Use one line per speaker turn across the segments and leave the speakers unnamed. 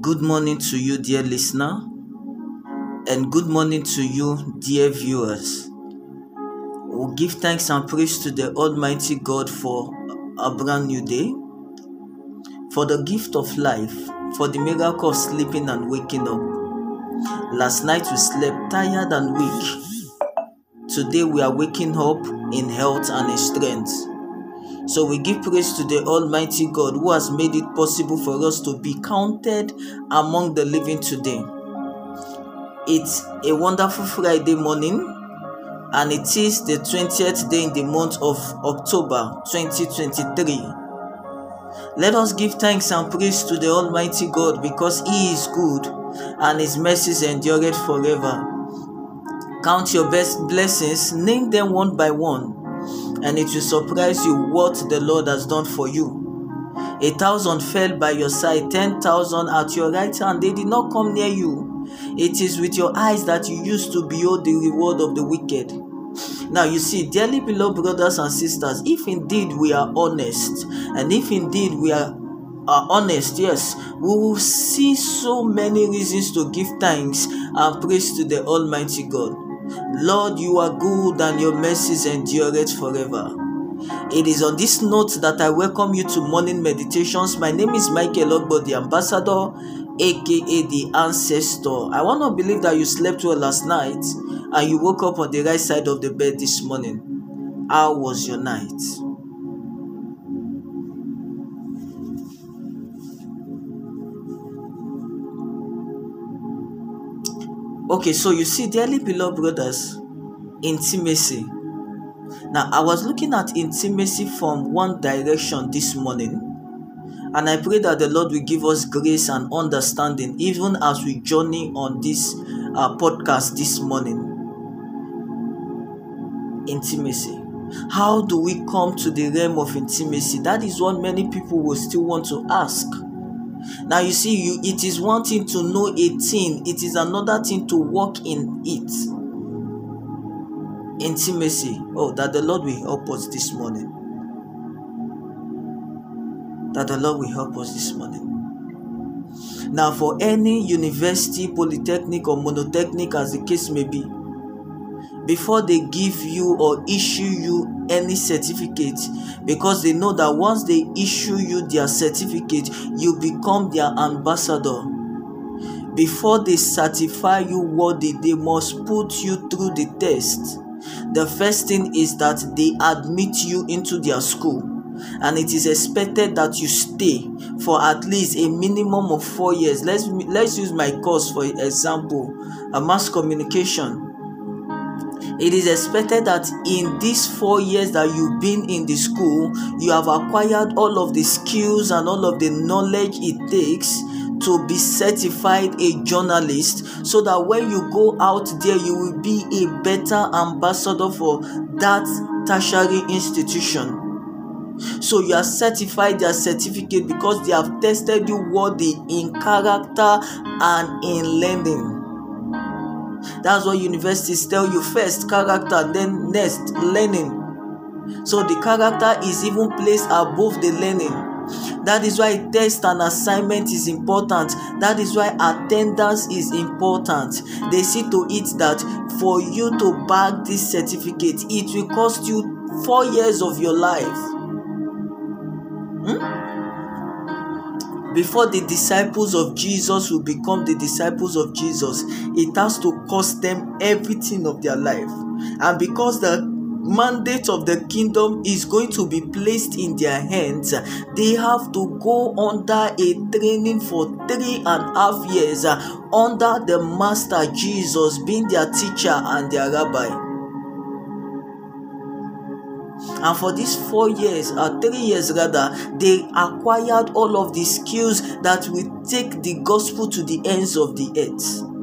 Good morning to you, dear listener, and good morning to you, dear viewers. Give thanks and praise to the Almighty God for a brand new day, for the gift of life, for the miracle of sleeping and waking up. Last night we slept tired and weak. Today we are waking up in health and in strength. So we give praise to the Almighty God who has made it possible for us to be counted among the living today. It's a wonderful Friday morning and it is the 20th day in the month of October 2023. Let us give thanks and praise to the Almighty God because He is good and His mercies endure forever. Count your best blessings, name them one by one and it will surprise you what the Lord has done for you. A thousand fell by your side, ten thousand at your right hand, they did not come near you. It is with your eyes that you used to behold the reward of the wicked. Now, you see, dearly beloved brothers and sisters, if indeed we are honest, and if indeed we are are honest, yes, we will see so many reasons to give thanks and praise to the Almighty God. Lord, you are good and your mercies endureth forever. It is on this note that I welcome you to morning meditations. My name is Michael Ogbo, the ambassador, aka the ancestor. I want to believe that you slept well last night and you woke up on the right side of the bed this morning. How was your night? Okay, so you see, dearly beloved brothers, intimacy. Now, I was looking at intimacy from one direction this morning, and I pray that the Lord will give us grace and understanding even as we journey on this uh, podcast this morning. Intimacy. How do we come to the realm of intimacy? That is what many people will still want to ask. Now you see, you it is one thing to know a thing, it is another thing to walk in it. Intimacy. Oh, that the Lord will help us this morning. That the Lord will help us this morning. Now, for any university, polytechnic, or monotechnic, as the case may be, before they give you or issue you any certificate because they know that once they issue you their certificate you become their ambassador. Before they certify you worthy they must put you through the test. The first thing is that they admit you into their school and it is expected that you stay for at least a minimum of four years let's let's use my course for example a mass communication it is expected that in these four years that you've been in the school, you have acquired all of the skills and all of the knowledge it takes to be certified a journalist so that when you go out there, you will be a better ambassador for that tertiary institution. So you are certified their certificate because they have tested you worthy in character and in learning. That's what universities tell you first character, then next learning. So the character is even placed above the learning. That is why test and assignment is important. That is why attendance is important. They see to it that for you to bag this certificate, it will cost you four years of your life. Hmm? before the disciples of Jesus will become the disciples of Jesus, it has to cost them everything of their life. And because the mandate of the kingdom is going to be placed in their hands, they have to go under a training for three and a half years under the Master Jesus, being their teacher and their rabbi. And for these four years or three years rather they acquired all of the skills that will take the gospel to the ends of the earth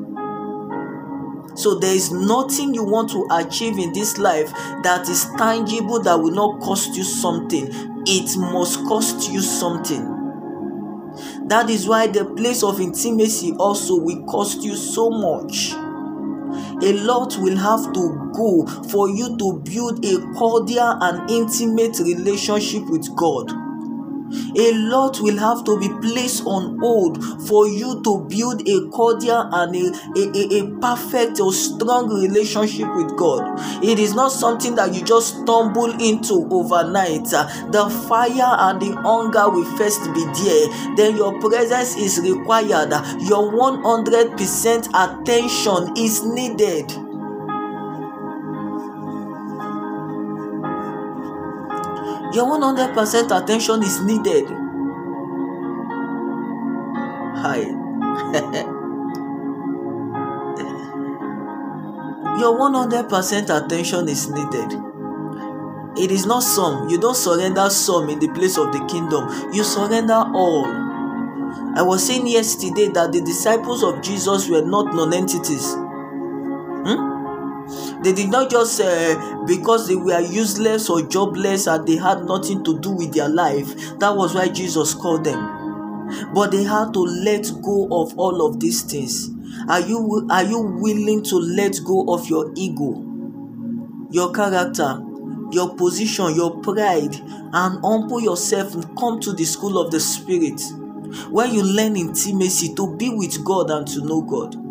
So there is nothing you want to achieve in this life that is tangible that will not cost you something. It must cost you something. That is why the place of intimacy also will cost you so much. A lot will have to go for you to build a cordial and intimate relationship with God. A lot will have to be placed on hold for you to build a cordial and a, a, a, a perfect or strong relationship with God. It is not something that you just stumble into overnight. The fire and the hunger will first be there. Then your presence is required. Your 100% attention is needed. Your 100% attention is needed. Hi. Your 100% attention is needed. It is not some. You don't surrender some in the place of the kingdom. You surrender all. I was saying yesterday that the disciples of Jesus were not non entities. Hmm? They did not just uh, because they were useless or jobless and they had nothing to do with their life. That was why Jesus called them. But they had to let go of all of these things. Are you are you willing to let go of your ego, your character, your position, your pride, and humble yourself and come to the school of the spirit, where you learn intimacy to be with God and to know God?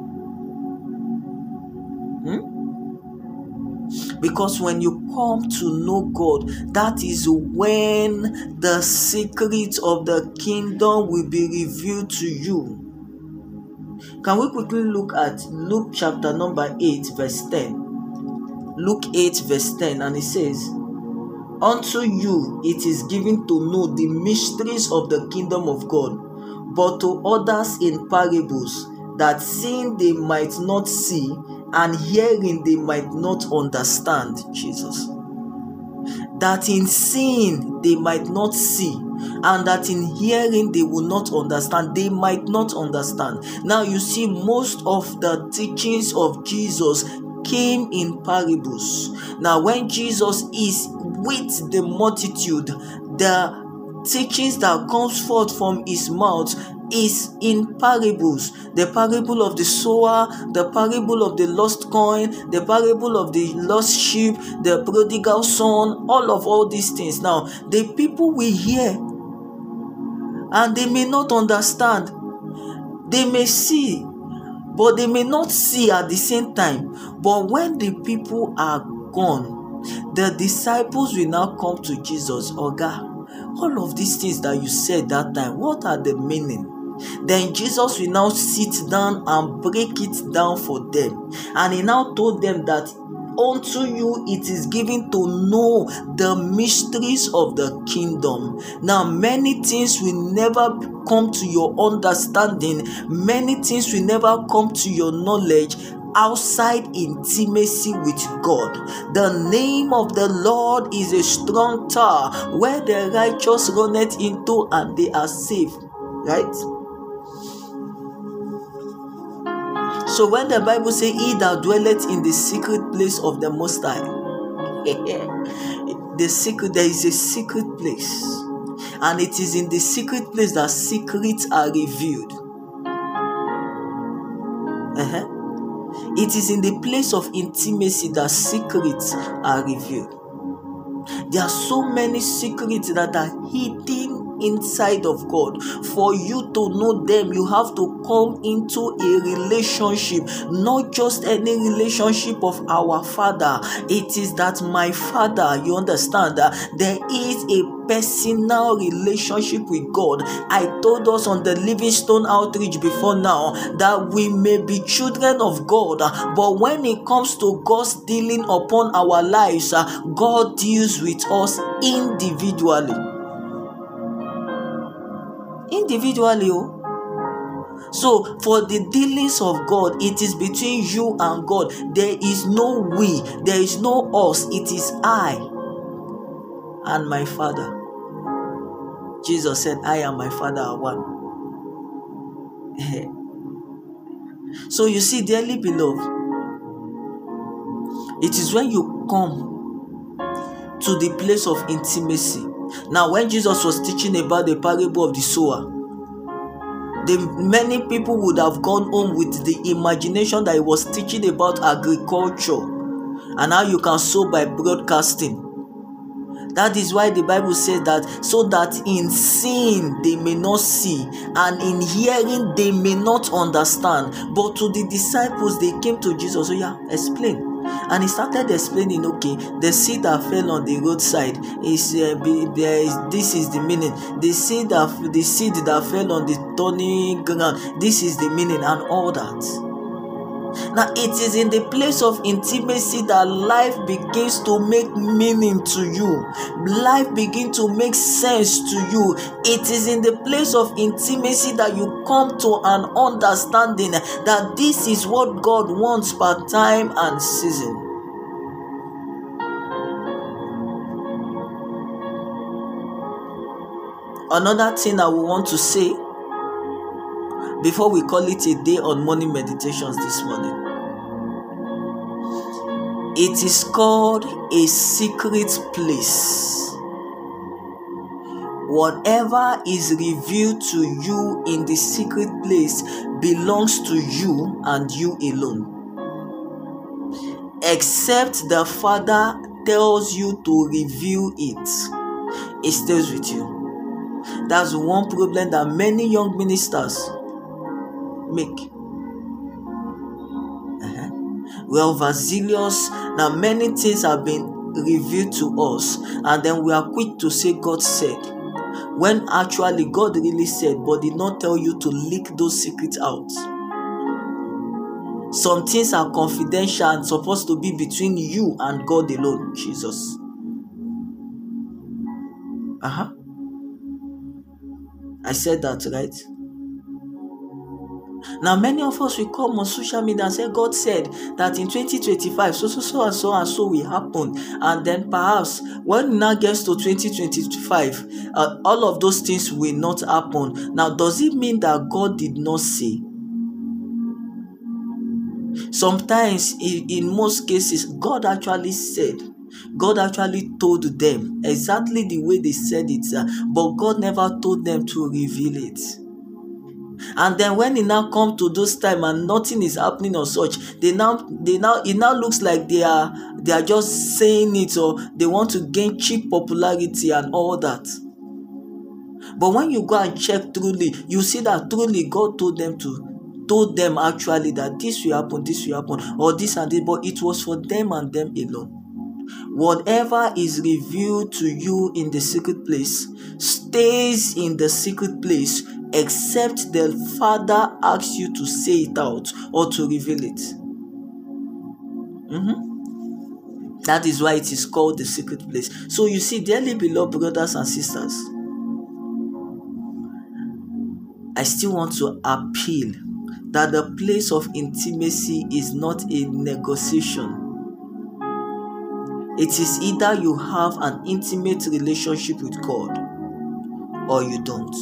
Because when you come to know God, that is when the secrets of the kingdom will be revealed to you. Can we quickly look at Luke chapter number 8, verse 10? Luke 8, verse 10, and it says, Unto you it is given to know the mysteries of the kingdom of God, but to others in parables, that seeing they might not see, and hearing they might not understand Jesus. That in seeing they might not see, and that in hearing they will not understand. They might not understand. Now, you see, most of the teachings of Jesus came in parables. Now, when Jesus is with the multitude, the teachings that comes forth from his mouth is in parables. The parable of the sower the parable of the lost coin the parable of the lost sheep the prodigal son all of all these things. Now the people will hear and they may not understand. They may see but they may not see at the same time. But when the people are gone the disciples will now come to jesus oga all of these things that you said that time what are the meaning then Jesus will now sit down and break it down for them. And he now told them that unto you it is given to know the mysteries of the kingdom. Now, many things will never come to your understanding, many things will never come to your knowledge outside intimacy with God. The name of the Lord is a strong tower where the righteous run it into and they are safe. Right? So when the Bible says, He that dwelleth in the secret place of the Most High, the secret, there is a secret place. And it is in the secret place that secrets are revealed. It is in the place of intimacy that secrets are revealed. There are so many secrets that are hidden inside of God. For you to know them, you have to come into a relationship, not just any relationship of our Father. It is that my Father, you understand that there is a personal relationship with God. I told us on the Livingstone outreach before now that we may be children of God, but when it comes to God's dealing upon our lives, God deals with us individually individually oh. So for the dealings of god it is between you and god. There is no we there is no us. It is i and my father. Jesus said i and my father are one. So you see dearly beloved It is when you come to the place of intimacy. Now, when Jesus was teaching about the parable of the sower, the many people would have gone home with the imagination that he was teaching about agriculture and how you can sow by broadcasting. That is why the Bible says that so that in seeing they may not see, and in hearing they may not understand. But to the disciples, they came to Jesus. So, yeah, explain and he started explaining okay the seed that fell on the roadside is uh, be, is this is the meaning. The seed that the seed that fell on the thorny ground this is the meaning and all that now, it is in the place of intimacy that life begins to make meaning to you. Life begins to make sense to you. It is in the place of intimacy that you come to an understanding that this is what God wants per time and season. Another thing I want to say before we call it a day on morning meditations this morning. It is called a secret place. Whatever is revealed to you in the secret place belongs to you and you alone. Except the Father tells you to reveal it, it stays with you. That's one problem that many young ministers make. Uh-huh. We are overzealous. Now, many things have been revealed to us, and then we are quick to say, God said. When actually God really said, but did not tell you to leak those secrets out. Some things are confidential and supposed to be between you and God alone, Jesus. Uh huh. I said that, right? Now, many of us will come on social media and say, God said that in 2025, so, so, so, and so, and so will happen. And then perhaps when now gets to 2025, uh, all of those things will not happen. Now, does it mean that God did not say? Sometimes, in, in most cases, God actually said, God actually told them exactly the way they said it, uh, but God never told them to reveal it and then when it now come to those time and nothing is happening or such they now they now it now looks like they are they are just saying it or they want to gain cheap popularity and all that. But when you go and check truly you see that truly god told them to told them actually that this will happen this will happen or this and this but it was for them and them alone. Whatever is revealed to you in the secret place stays in the secret place except the Father asks you to say it out or to reveal it. Mm-hmm. That is why it is called the secret place. So you see, dearly beloved brothers and sisters, I still want to appeal that the place of intimacy is not a negotiation. It is either you have an intimate relationship with God or you don't.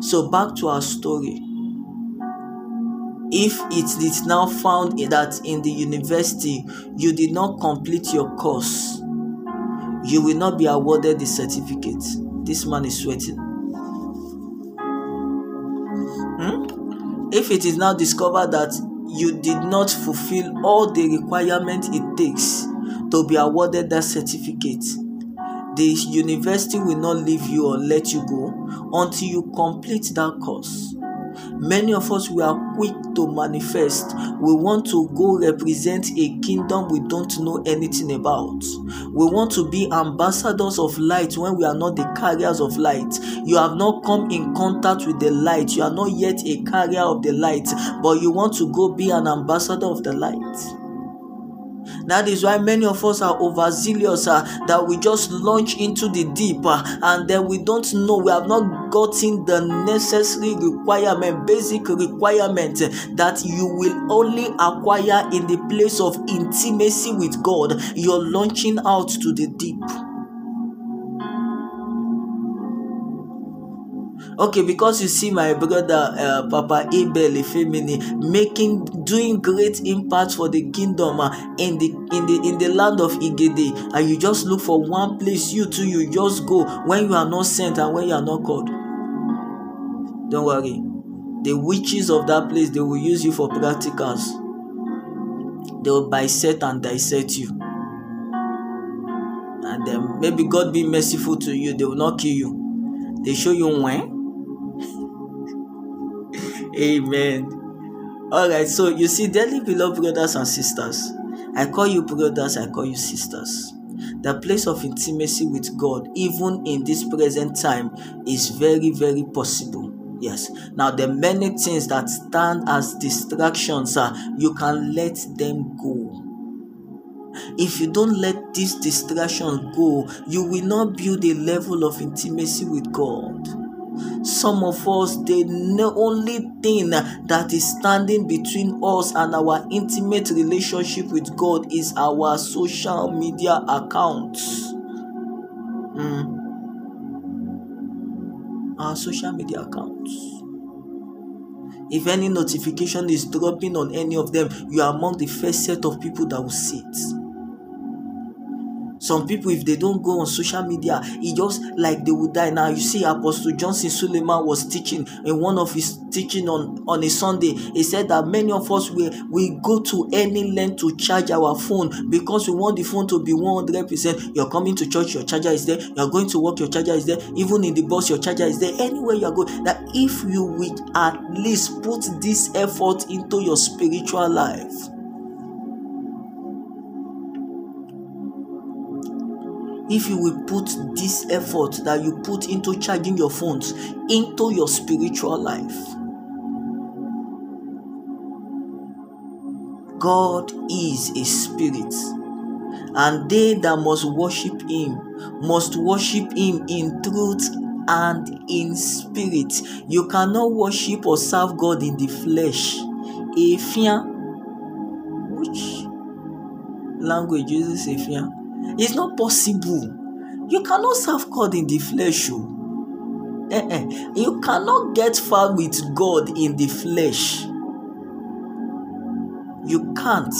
So, back to our story. If it is now found that in the university you did not complete your course, you will not be awarded the certificate. This man is sweating. Hmm? If it is now discovered that you did not fulfill all the requirements it takes to be awarded that certificate, the university will not leave you or let you go until you complete that course. Many of us we are quick to manifest. We want to go represent a kingdom we don't know anything about. We want to be ambassadors of light when we are not the carriers of light. You have not come in contact with the light. You are not yet a carrier of the light, but you want to go be an ambassador of the light. That is why many of us are overzealous uh, that we just launch into the deep uh, and then we don't know, we have not gotten the necessary requirement, basic requirement that you will only acquire in the place of intimacy with God. You're launching out to the deep. Okay because you see my brother uh, papa abel efemini making doing great impact for the kingdom uh, in the in the in the land of igede. And you just look for one place you too you just go when you are not sent and when you are not called. Don't worry. The witches of that place they will use you for practicals. They will bisect and dissect you. And then maybe god be merciful to you they will not kill you. They show you when Amen. All right, so you see, dearly beloved brothers and sisters, I call you brothers, I call you sisters. The place of intimacy with God, even in this present time, is very, very possible. Yes. Now, the many things that stand as distractions are you can let them go. If you don't let these distractions go, you will not build a level of intimacy with God. Some of us, the only thing that is standing between us and our intimate relationship with God is our social media accounts. Mm. Our social media accounts. If any notification is dropping on any of them, you are among the first set of people that will see it. Some people, if they don't go on social media, it just like they will die. Now you see, Apostle Johnson Suleiman was teaching in one of his teaching on on a Sunday. He said that many of us will we go to any length to charge our phone because we want the phone to be 100%. You're coming to church, your charger is there. You're going to work, your charger is there. Even in the bus, your charger is there. Anywhere you going, that if you will at least put this effort into your spiritual life if you will put this effort that you put into charging your phones into your spiritual life god is a spirit. And they that must worship him must worship him in truth and in spirit. You cannot worship or serve god in the flesh. Efia which language uses efia It's not possible. You cannot serve God in the flesh. Oh. You cannot get far with God in the flesh. You can't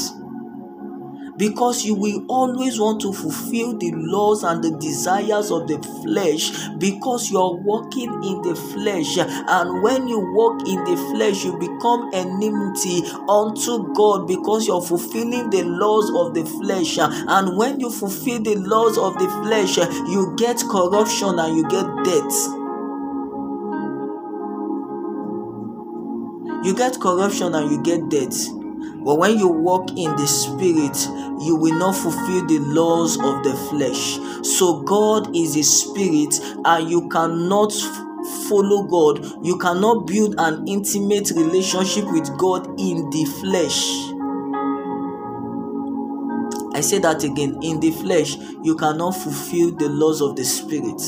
because you will always want to fulfill the laws and the desires of the flesh. Because you are walking in the flesh. And when you walk in the flesh you become enmity unto God. Because you're fulfilling the laws of the flesh. And when you fulfill the laws of the flesh you get corruption and you get death you get corruption and you get death but when you walk in the spirit, you will not fulfill the laws of the flesh. So God is a spirit, and you cannot follow God. You cannot build an intimate relationship with God in the flesh. I say that again in the flesh, you cannot fulfill the laws of the spirit.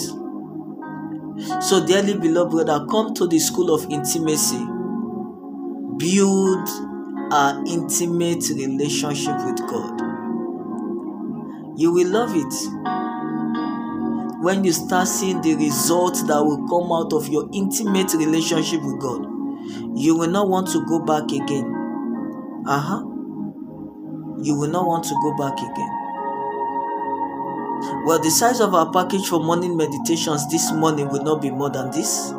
So, dearly beloved brother, come to the school of intimacy. Build our intimate relationship with God. You will love it when you start seeing the results that will come out of your intimate relationship with God. You will not want to go back again. Uh huh. You will not want to go back again. Well, the size of our package for morning meditations this morning will not be more than this.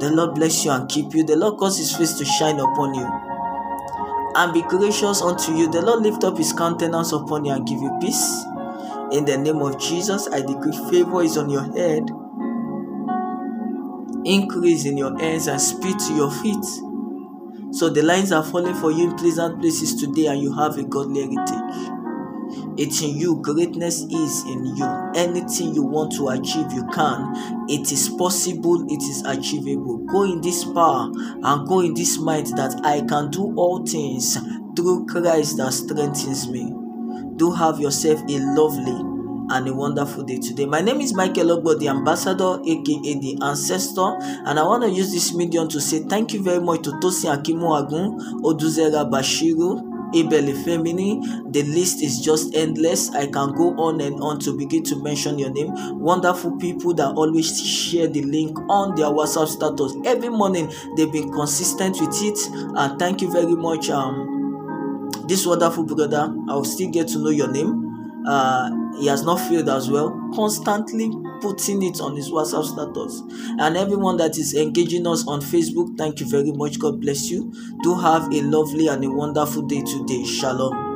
The Lord bless you and keep you. The Lord cause his face to shine upon you and be gracious unto you. The Lord lift up his countenance upon you and give you peace. In the name of Jesus, I decree favor is on your head, increase in your hands, and speed to your feet. So the lines are falling for you in pleasant places today, and you have a godly heritage. It's in you. Greatness is in you. Anything you want to achieve, you can. It is possible. It is achievable. Go in this power and go in this might that I can do all things through Christ that strengthens me. Do have yourself a lovely and a wonderful day today. My name is Michael Ogbo, the ambassador, aka the ancestor, and I want to use this medium to say thank you very much to Tosi Akimu Agun, Oduzera Bashiru, Abel Femini. The list is just endless. I can go on and on to begin to mention your name. Wonderful people that always share the link on their WhatsApp status every morning. They've been consistent with it, and thank you very much. Um, this wonderful brother, I'll still get to know your name. Uh, he has not failed as well. Constantly putting it on his WhatsApp status. And everyone that is engaging us on Facebook, thank you very much. God bless you. Do have a lovely and a wonderful day today. Shalom.